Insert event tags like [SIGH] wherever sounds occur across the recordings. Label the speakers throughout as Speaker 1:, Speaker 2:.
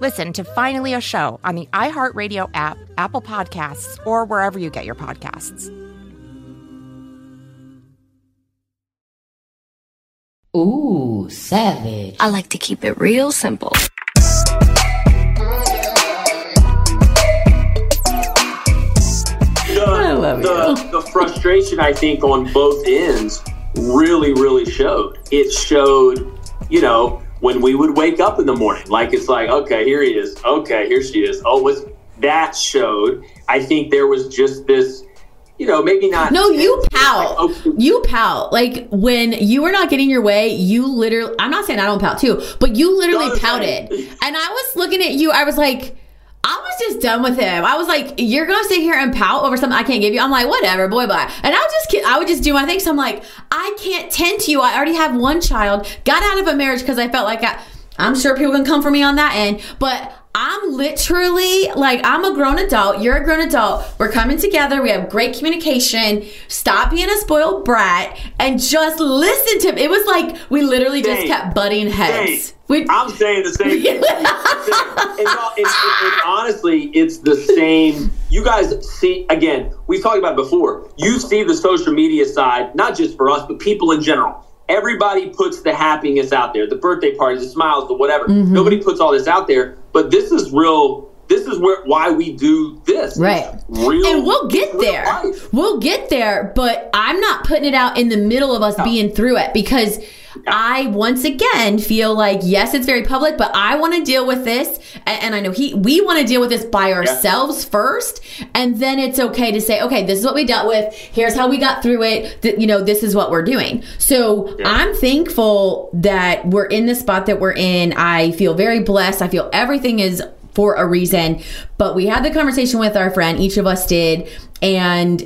Speaker 1: Listen to Finally a Show on the iHeartRadio app, Apple Podcasts, or wherever you get your podcasts.
Speaker 2: Ooh, savage.
Speaker 3: I like to keep it real simple.
Speaker 4: The, the, the frustration, I think, on both ends really, really showed. It showed, you know, when we would wake up in the morning, like it's like, okay, here he is. Okay, here she is. Oh, what's that showed? I think there was just this you know, maybe not.
Speaker 5: No, you pout. Like, okay. You pout. Like when you were not getting your way, you literally, I'm not saying I don't pout too, but you literally pouted. And I was looking at you, I was like, just done with him. I was like, "You're gonna sit here and pout over something I can't give you." I'm like, "Whatever, boy, bye." And I just, I would just do my thing. So I'm like, "I can't tend to you. I already have one child. Got out of a marriage because I felt like I, I'm sure people can come for me on that end, but I'm literally like, I'm a grown adult. You're a grown adult. We're coming together. We have great communication. Stop being a spoiled brat and just listen to him. It was like we literally just kept butting heads.
Speaker 4: We, I'm saying the same thing. [LAUGHS] and, and, and, honestly, it's the same. You guys see, again, we've talked about before. You see the social media side, not just for us, but people in general everybody puts the happiness out there the birthday parties the smiles the whatever mm-hmm. nobody puts all this out there but this is real this is where why we do this
Speaker 5: right real, and we'll get there life. we'll get there but i'm not putting it out in the middle of us no. being through it because I once again feel like yes, it's very public, but I want to deal with this, and, and, I know he we want to deal with this by ourselves yeah. first, and then it's okay to say, okay, this is what we dealt with. Here's how we got through it. Th- you know, this is what we're doing. So yeah. I'm thankful that we're in the spot that we're in. I feel very blessed. I feel everything is for a reason. But we had the conversation with our friend, each of us did, and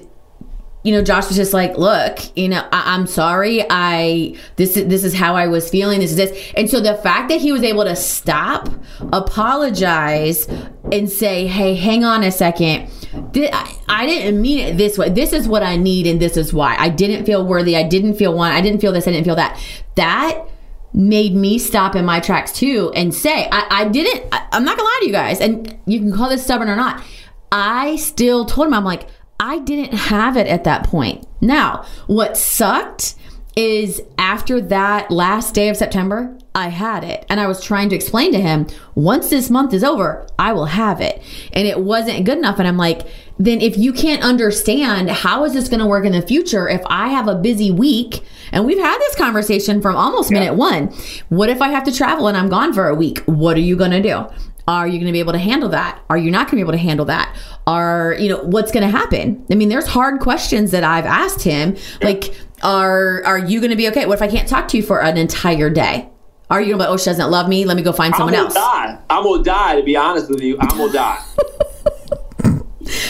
Speaker 5: you know, Josh was just like, "Look, you know, I- am sorry. I this is this is how I was feeling. This is this." And so the fact that he was able to stop, apologize, and say, "Hey, hang on a second. I, I didn't mean it this way. This is what I need, and this is why. I didn't feel worthy. I didn't feel one. I didn't feel this. I didn't feel that. That." made me stop in my tracks too and say I, I didn't I, i'm not gonna lie to you guys and you can call this stubborn or not i still told him i'm like I didn't have it at that point. Now, what sucked is after that last day of September, I had it. And I was trying to explain to him, once this month is over, I will have it. And it wasn't good enough. And I'm like, then if you can't understand how is this going to work in the future if I have a busy week, and we've had this conversation from almost yeah. minute one. What if I have to travel and I'm gone for a week? What are you going to do? Are you going to be able to handle that? Are you not going to be able to handle that? Are, you know, what's going to happen? I mean, there's hard questions that I've asked him. Like, are are you going to be okay? What if I can't talk to you for an entire day? Are you going to be, oh, she doesn't love me. Let me go find someone
Speaker 4: I'm
Speaker 5: else.
Speaker 4: Die. I'm going to die, to be honest with you. I'm going to die. [LAUGHS]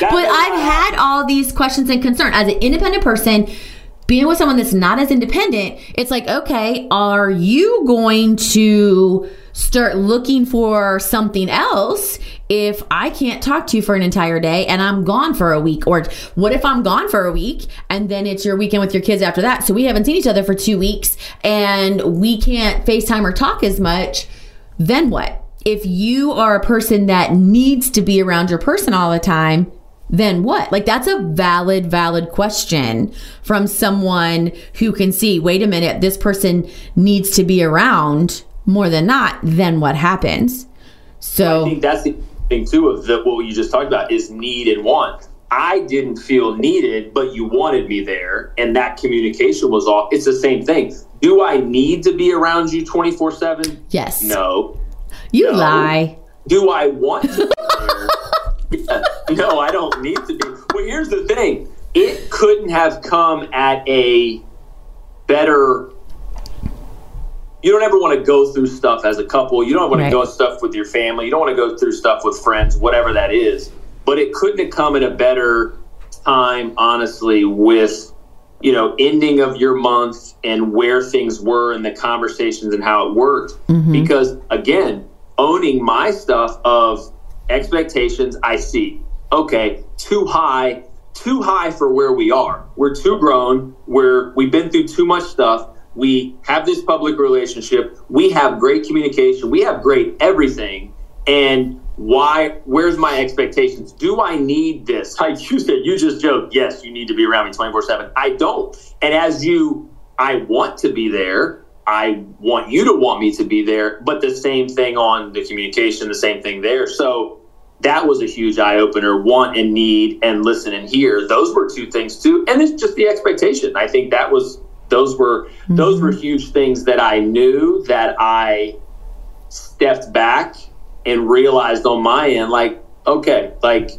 Speaker 5: but I've had all these questions and concern as an independent person being with someone that's not as independent. It's like, okay, are you going to start looking for something else if I can't talk to you for an entire day and I'm gone for a week? Or what if I'm gone for a week and then it's your weekend with your kids after that? So we haven't seen each other for two weeks and we can't FaceTime or talk as much. Then what? If you are a person that needs to be around your person all the time, then what? Like that's a valid, valid question from someone who can see, wait a minute, this person needs to be around more than not. Then what happens? So
Speaker 4: I think that's the thing too of the, what you just talked about is need and want. I didn't feel needed, but you wanted me there, and that communication was off. It's the same thing. Do I need to be around you twenty four seven?
Speaker 5: Yes.
Speaker 4: No.
Speaker 5: You
Speaker 4: No.
Speaker 5: lie.
Speaker 4: Do I want to be [LAUGHS] there? Yeah. No, I don't need to be. Well, here's the thing it couldn't have come at a better. You don't ever want to go through stuff as a couple. You don't want
Speaker 5: Right.
Speaker 4: to go stuff with your family. You don't want to go through stuff with friends, whatever that is. But it couldn't have come at a better time, honestly, with you know ending of your month and where things were and the conversations and how it worked. Mm-hmm. Because again, owning my stuff of expectations, I see. Okay, too high, too high for where we are. We're too grown. We're we've been through too much stuff. We have this public relationship. We have great communication. We have great everything. And why where's my expectations? Do I need this? [LAUGHS] Like you said, you just joked, yes, you need to be around me 24/7. I don't. And as you I want to be there. I want you to want me to be there, but the same thing on the communication, the same thing there. So that was a huge eye opener. Want and need and listen and hear. Those were two things too. And it's just the expectation. I think that was those were those were mm-hmm. huge things that I knew that I stepped back and realized on my end, like, okay, like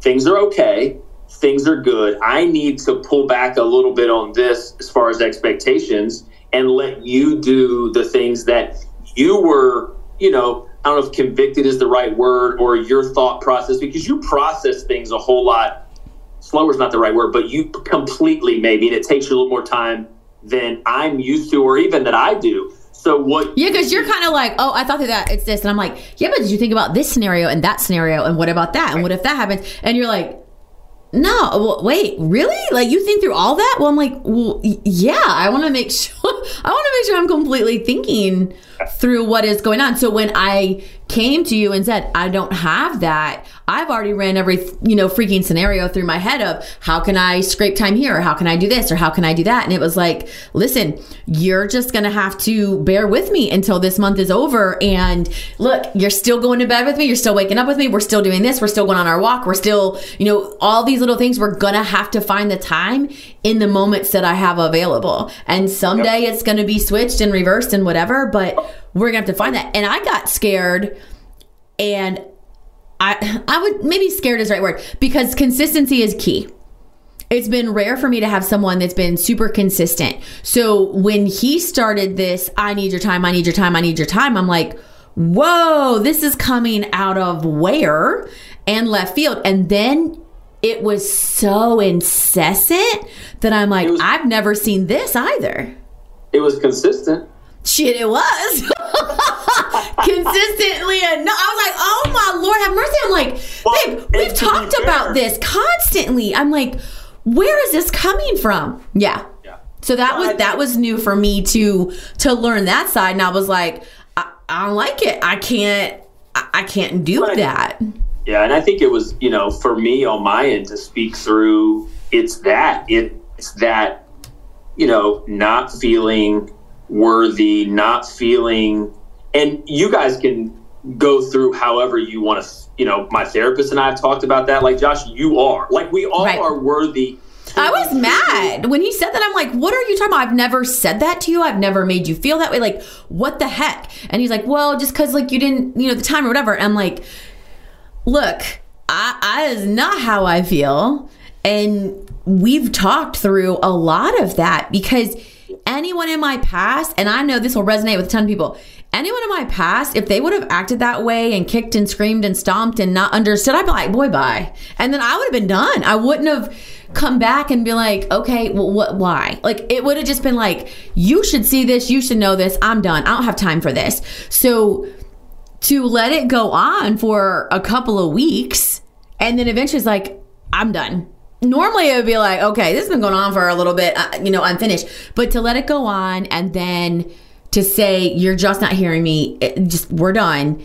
Speaker 4: things are okay, things are good. I need to pull back a little bit on this as far as expectations and let you do the things that you were, you know, I don't know if convicted is the right word or your thought process because you process things a whole lot slower is not the right word, but you completely maybe, and it takes you a little more time than I'm used to or even that I do. So what
Speaker 5: Yeah, because you're kind of like, oh, I thought that, that it's this, and I'm like, yeah, but did you think about this scenario and that scenario, and what about that, and what if that happens? And you're like, no, wait, really? Like you think through all that? Well, I'm like, well, yeah, I want to make [LAUGHS] sure, I want to make sure I'm completely thinking through what is going on. So when I came to you and said, I don't have that, I've already ran every, you know, freaking scenario through my head of how can I scrape time here, or how can I do this, or how can I do that? And it was like, listen, you're just going to have to bear with me until this month is over. And look, you're still going to bed with me. You're still waking up with me. We're still doing this. We're still going on our walk. We're still, you know, all these little things. We're going to have to find the time in the moments that I have available. And someday it's going to be switched and reversed and whatever, but we're going to have to find that. And I got scared and I I would maybe scared is the right word because consistency is key. It's been rare for me to have someone that's been super consistent. So when he started this, I need your time, I need your time, I need your time, I'm like, whoa, this is coming out of where and left field. And then it was so incessant that I'm like,
Speaker 4: was-
Speaker 5: I've never seen this either.
Speaker 4: it was consistent.
Speaker 5: Shit, it was. [LAUGHS] Consistently enough. I was like, oh my Lord, have mercy. I'm like, babe, we've talked about this constantly. I'm like, where is this coming from? Yeah.
Speaker 4: Yeah.
Speaker 5: So that was that was new for me to to learn that side, and I was like, I, I don't like it. I can't. I, I can't do
Speaker 4: Right.
Speaker 5: that.
Speaker 4: Yeah, and I think it was, you know, for me on my end to speak through it's that. It, it's that, you know, not feeling worthy, not feeling and you guys can go through however you want to, you know, my therapist and I have talked about that. Like Josh, you are. Like we all
Speaker 5: Right.
Speaker 4: are worthy.
Speaker 5: I was mad when he said that. I'm like, what are you talking about? I've never said that to you. I've never made you feel that way. Like, what the heck? And he's like, well, just because like you didn't, you know, the time or whatever. And I'm like, look, I, I is not how I feel. And we've talked through a lot of that because anyone in my past, and I know this will resonate with a ton of people, anyone in my past, if they would have acted that way and kicked and screamed and stomped and not understood, I'd be like, boy, bye. And then I would have been done. I wouldn't have come back and be like, okay, well, what, why? Like, it would have just been like, you should see this, you should know this, I'm done. I don't have time for this. So, to let it go on for a couple of weeks and then eventually it's like, I'm done. Normally it would be like, okay, this has been going on for a little bit, uh, you know, I'm finished. But to let it go on and then to say, you're just not hearing me, it, just we're done.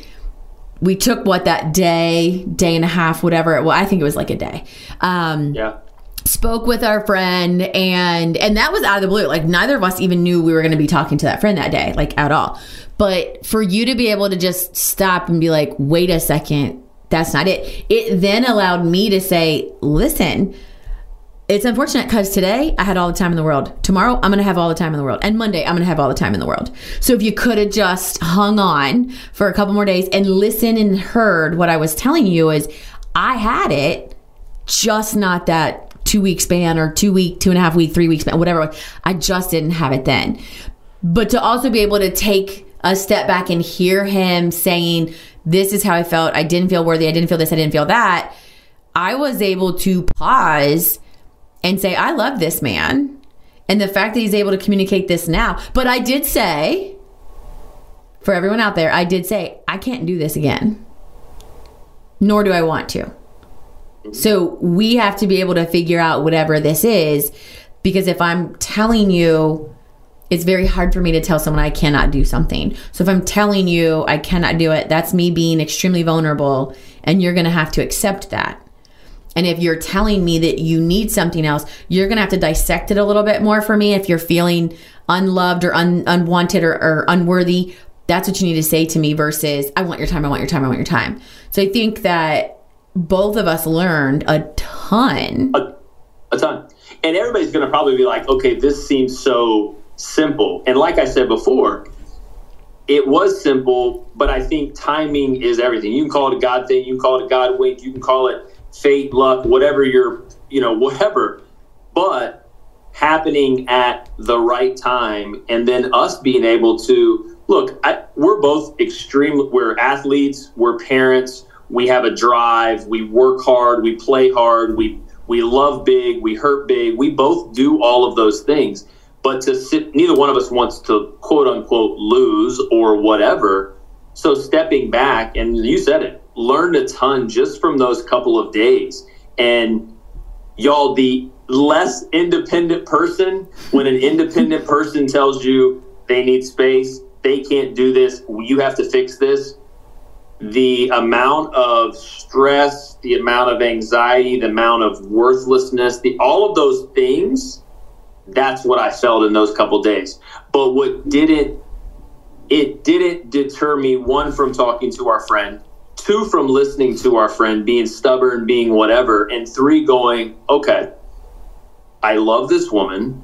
Speaker 5: We took what that day, day and a half, whatever. Well, I think it was like a day. Um,
Speaker 4: yeah
Speaker 5: spoke with our friend and and that was out of the blue like neither of us even knew we were going to be talking to that friend that day like at all but for you to be able to just stop and be like wait a second that's not it it then allowed me to say listen it's unfortunate because today I had all the time in the world. Tomorrow I'm going to have all the time in the world. And Monday I'm going to have all the time in the world. So if you could have just hung on for a couple more days and listened and heard what I was telling you is I had it, just not that two week span or two week, two and a half week, three week span, whatever. I just didn't have it then. But to also be able to take a step back and hear him saying, This is how I felt. I didn't feel worthy. I didn't feel this. I didn't feel that. I was able to pause and say, I love this man. And the fact that he's able to communicate this now. But I did say, for everyone out there, I did say, I can't do this again. Nor do I want to. So we have to be able to figure out whatever this is because if I'm telling you, it's very hard for me to tell someone I cannot do something. So if I'm telling you I cannot do it, that's me being extremely vulnerable and you're going to have to accept that. And if you're telling me that you need something else, you're going to have to dissect it a little bit more for me. If you're feeling unloved or un- unwanted or, or unworthy, that's what you need to say to me versus, I want your time, I want your time, I want your time. So I think that both of us learned a ton.
Speaker 4: A, a ton. And everybody's going to probably be like, okay, this seems so simple. And like I said before, it was simple, but I think timing is everything. You can call it a God thing, you can call it a God wink, you can call it fate, luck, whatever you're, you know, whatever. But happening at the right time, and then us being able to look, I, we're both extreme. we're athletes, we're parents, we have a drive, we work hard, we play hard, we we love big, we hurt big. We both do all of those things. But to sit, neither one of us wants to quote unquote lose or whatever. So stepping back, and you said it, learned a ton just from those couple of days. And y'all, the less independent person, when an independent person tells you they need space, they can't do this, you have to fix this, the amount of stress, the amount of anxiety, the amount of worthlessness, the all of those things, that's what I felt in those couple days. But what didn't it didn't deter me one from talking to our friend, two from listening to our friend, being stubborn, being whatever, and three going, okay, I love this woman.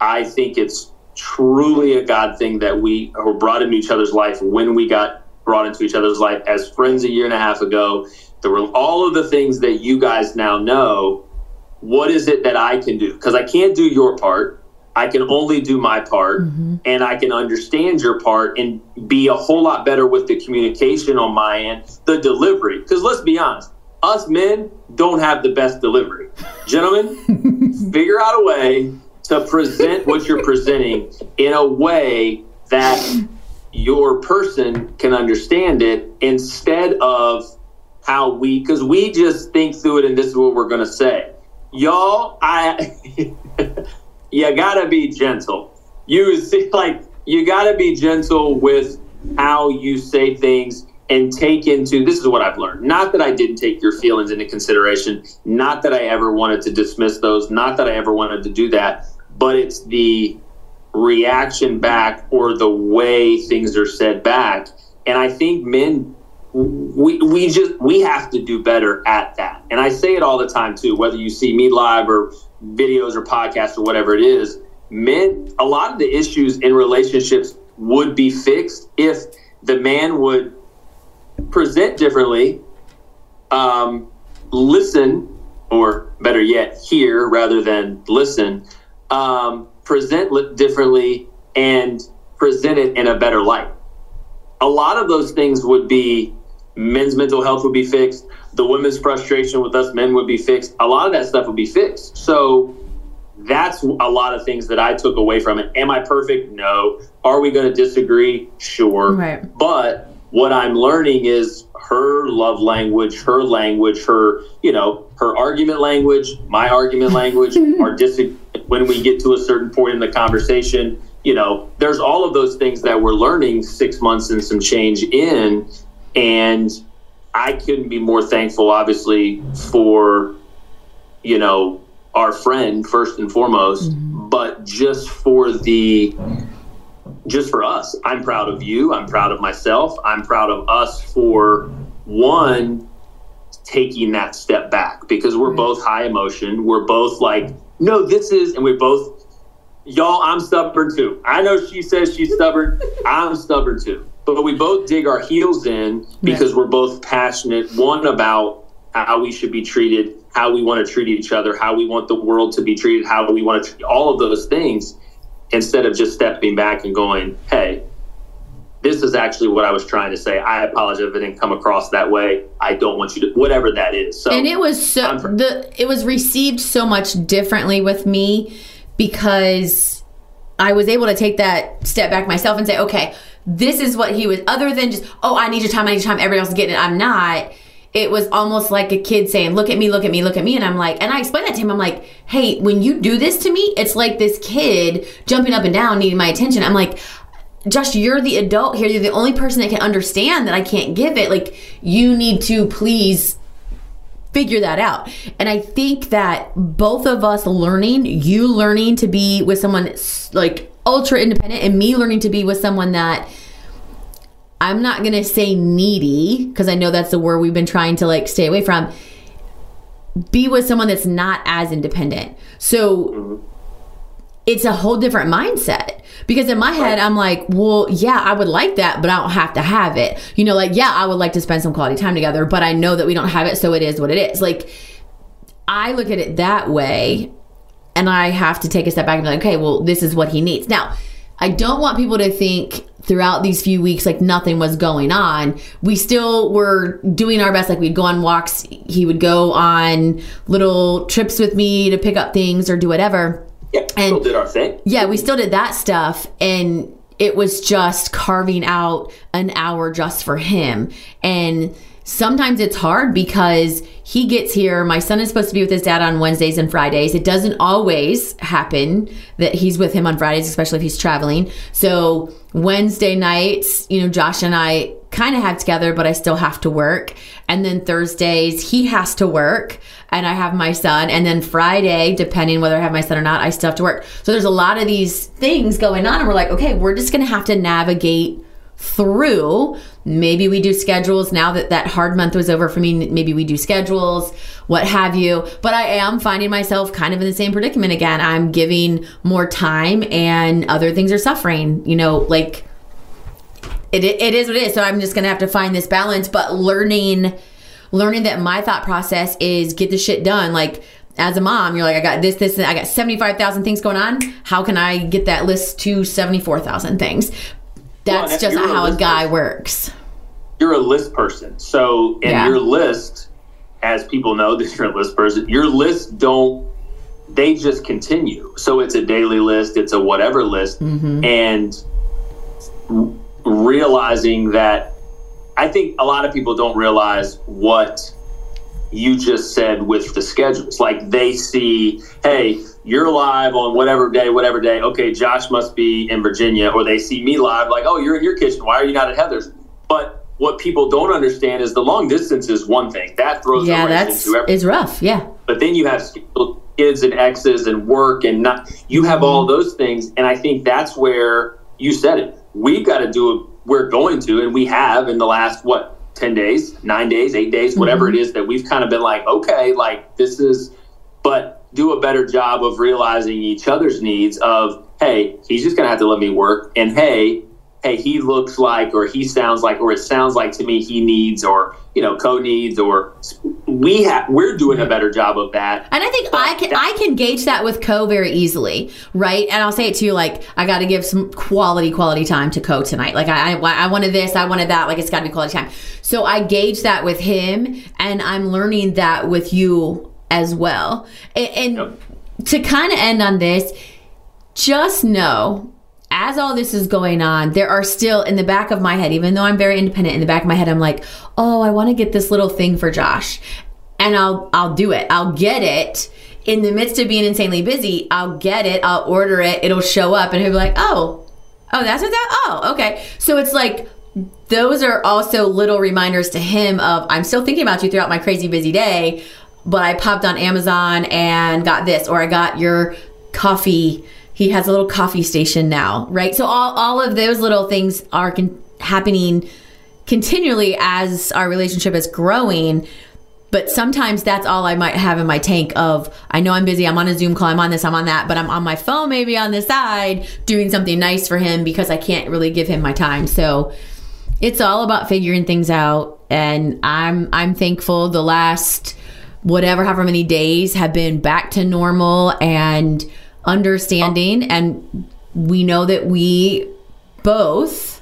Speaker 4: I think it's truly a God thing that we were brought into each other's life when we got brought into each other's life as friends a year and a half ago. There were all of the things that you guys now know. What is it that I can do? Because I can't do your part. I can only do my part mm-hmm. and I can understand your part and be a whole lot better with the communication on my end, the delivery. Because let's be honest, us men don't have the best delivery. Gentlemen, [LAUGHS] figure out a way to present what you're presenting in a way that your person can understand it instead of how we because we just think through it and this is what we're going to say y'all i [LAUGHS] you gotta be gentle. You see like you gotta be gentle with how you say things and take into this is what i've learned. Not that i didn't take your feelings into consideration. Not that i ever wanted to dismiss those. Not that i ever wanted to do that. But it's the reaction back or the way things are said back. And I think men we we just we have to do better at that. And I say it all the time too, whether you see me live or videos or podcasts or whatever it is, men a lot of the issues in relationships would be fixed if the man would present differently, um, listen, or better yet, hear rather than listen, um, present differently and present it in a better light. a lot of those things would be men's mental health would be fixed. The women's frustration with us men would be fixed. A lot of that stuff would be fixed. So that's a lot of things that I took away from it. Am I perfect? No. Are we going to disagree? Sure.
Speaker 5: Right.
Speaker 4: But what I'm learning is her love language, her language, her, you know, her argument language, my argument language, [LAUGHS] our dis- when we get to a certain point in the conversation, you know, there's all of those things that we're learning six months and some change in. And I couldn't be more thankful, obviously, for, you know, our friend first and foremost, mm-hmm. but just for the just for us. I'm proud of you. I'm proud of myself. I'm proud of us for one taking that step back because we're both high emotion. We're both like, no, this is, and we're both, y'all, I'm stubborn too. I know she says she's stubborn. [LAUGHS] I'm stubborn too. But we both dig our heels in because we're both passionate, one about how we should be treated, how we want to treat each other, how we want the world to be treated, how we want to treat all of those things instead of just stepping back and going, hey, this is actually what I was trying to say. I apologize if it didn't come across that way. I don't want you to whatever that is. So
Speaker 5: And it was so the it was received so much differently with me because I was able to take that step back myself and say, okay, this is what he was other than just, oh, I need your time, I need your time, everybody else is getting it. I'm not it was almost like a kid saying, Look at me, look at me, look at me. And I'm like, and I explained that to him. I'm like, Hey, when you do this to me, it's like this kid jumping up and down needing my attention. I'm like, Josh, you're the adult here. You're the only person that can understand that I can't give it. Like, you need to please figure that out. And I think that both of us learning, you learning to be with someone like ultra independent, and me learning to be with someone that I'm not going to say needy because I know that's the word we've been trying to like stay away from. Be with someone that's not as independent. So it's a whole different mindset because in my head I'm like, well, yeah, I would like that, but I don't have to have it. You know, like yeah, I would like to spend some quality time together, but I know that we don't have it, so it is what it is. Like I look at it that way and I have to take a step back and be like, okay, well, this is what he needs. Now, I don't want people to think throughout these few weeks like nothing was going on. We still were doing our best. Like we'd go on walks. He would go on little trips with me to pick up things or do whatever.
Speaker 4: Yeah, and still did our thing.
Speaker 5: Yeah, we still did that stuff. And it was just carving out an hour just for him. And sometimes it's hard because he gets here. My son is supposed to be with his dad on Wednesdays and Fridays. It doesn't always happen that he's with him on Fridays, especially if he's traveling. So Wednesday nights, you know, Josh and I kind of have together, but I still have to work. And then Thursdays, he has to work and I have my son. And then Friday, depending whether I have my son or not, I still have to work. So there's a lot of these things going on. And we're like, okay, we're just going to have to navigate through. Maybe we do schedules now that that hard month was over for me. Maybe we do schedules, what have you. But I am finding myself kind of in the same predicament again. I'm giving more time and other things are suffering, you know, like it, it is what it is. So I'm just going to have to find this balance, but learning, learning that my thought process is get the shit done. Like, as a mom, you're like, I got this, this, I got 75,000 things going on. How can I get that list to 74,000 things? That's just how a, a guy person. works.
Speaker 4: You're a list person. So, in yeah. your list, as people know [LAUGHS] that you're a list person, your list don't, they just continue. So, it's a daily list, it's a whatever list. Mm-hmm. And realizing that I think a lot of people don't realize what you just said with the schedules. Like they see, hey, you're live on whatever day, whatever day. Okay, Josh must be in Virginia, or they see me live, like, oh, you're in your kitchen. Why are you not at Heather's? But what people don't understand is the long distance is one thing that throws
Speaker 5: yeah, that's into everything. is rough. Yeah,
Speaker 4: but then you have kids and exes and work and not. You have all mm-hmm. those things, and I think that's where you said it. We've got to do it. We're going to, and we have in the last what 10 days, nine days, eight days, whatever mm-hmm. it is that we've kind of been like, okay, like this is, but do a better job of realizing each other's needs of, hey, he's just going to have to let me work. And hey, hey, he looks like, or he sounds like, or it sounds like to me he needs, or you know, co needs, or we have, we're doing a better job of that.
Speaker 5: And I think I can I can gauge that with Co very easily, right? And I'll say it to you like I got to give some quality quality time to Co tonight. Like I I, I wanted this, I wanted that. Like it's got to be quality time. So I gauge that with him, and I'm learning that with you as well. And, and yep. to kind of end on this, just know as all this is going on, there are still in the back of my head, even though I'm very independent, in the back of my head, I'm like, oh, I want to get this little thing for Josh. And I'll I'll do it. I'll get it. In the midst of being insanely busy, I'll get it, I'll order it, it'll show up, and he'll be like, oh, oh, that's what that oh, okay. So it's like those are also little reminders to him of I'm still thinking about you throughout my crazy busy day, but I popped on Amazon and got this, or I got your coffee he has a little coffee station now, right? So all, all of those little things are con- happening continually as our relationship is growing. But sometimes that's all I might have in my tank of I know I'm busy, I'm on a Zoom call, I'm on this, I'm on that, but I'm on my phone maybe on the side doing something nice for him because I can't really give him my time. So it's all about figuring things out and I'm I'm thankful the last whatever however many days have been back to normal and understanding oh. and we know that we both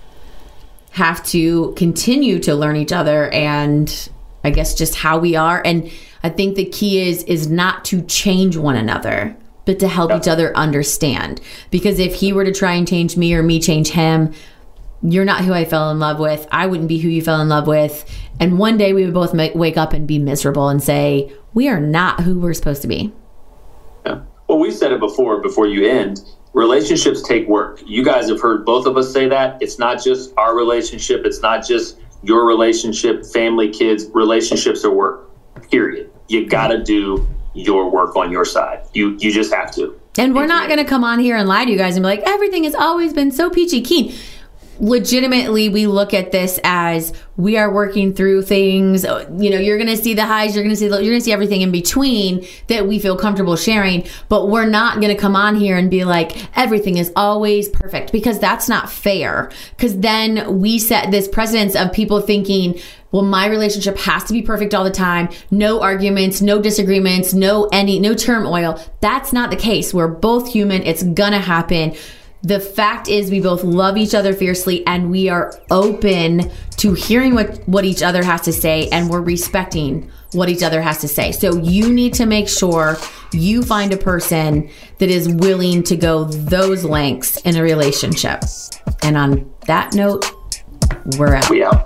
Speaker 5: have to continue to learn each other and I guess just how we are. And I think the key is is not to change one another but to help each other understand. Because if he were to try and change me or me change him you're not who I fell in love with. I wouldn't be who you fell in love with. And one day we would both make, wake up and be miserable and say we are not who we're supposed to be
Speaker 4: well, we said it before, before you end. Relationships take work. You guys have heard both of us say that. It's not just our relationship, it's not just your relationship, family, kids. Relationships are work, period. You got to do your work on your side. You, you just have to.
Speaker 5: And we're not going to come on here and lie to you guys and be like, everything has always been so peachy keen legitimately we look at this as we are working through things. Uh, you know you're to see the highs you're to see the, you're to see everything in between that we feel comfortable sharing but we're not to come on here and be like everything is always perfect because that's not fair. Because then we set this precedence of people thinking well my relationship has to be perfect all the time. No arguments no disagreements no any no turmoil. That's not the case. We're both human. It's gonna happen the fact is we both love each other fiercely and we are open to hearing what what each other has to say and we're respecting what each other has to say. So you need to make sure you find a person that is willing to go those lengths in a relationship. And on that note we're out.
Speaker 4: We out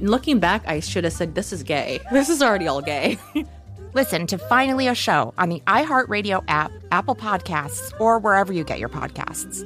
Speaker 6: looking back, I should have said, This is gay. [LAUGHS] This is already all gay. [LAUGHS]
Speaker 1: Listen to Finally a Show on the iHeartRadio app, Apple Podcasts, or wherever you get your podcasts.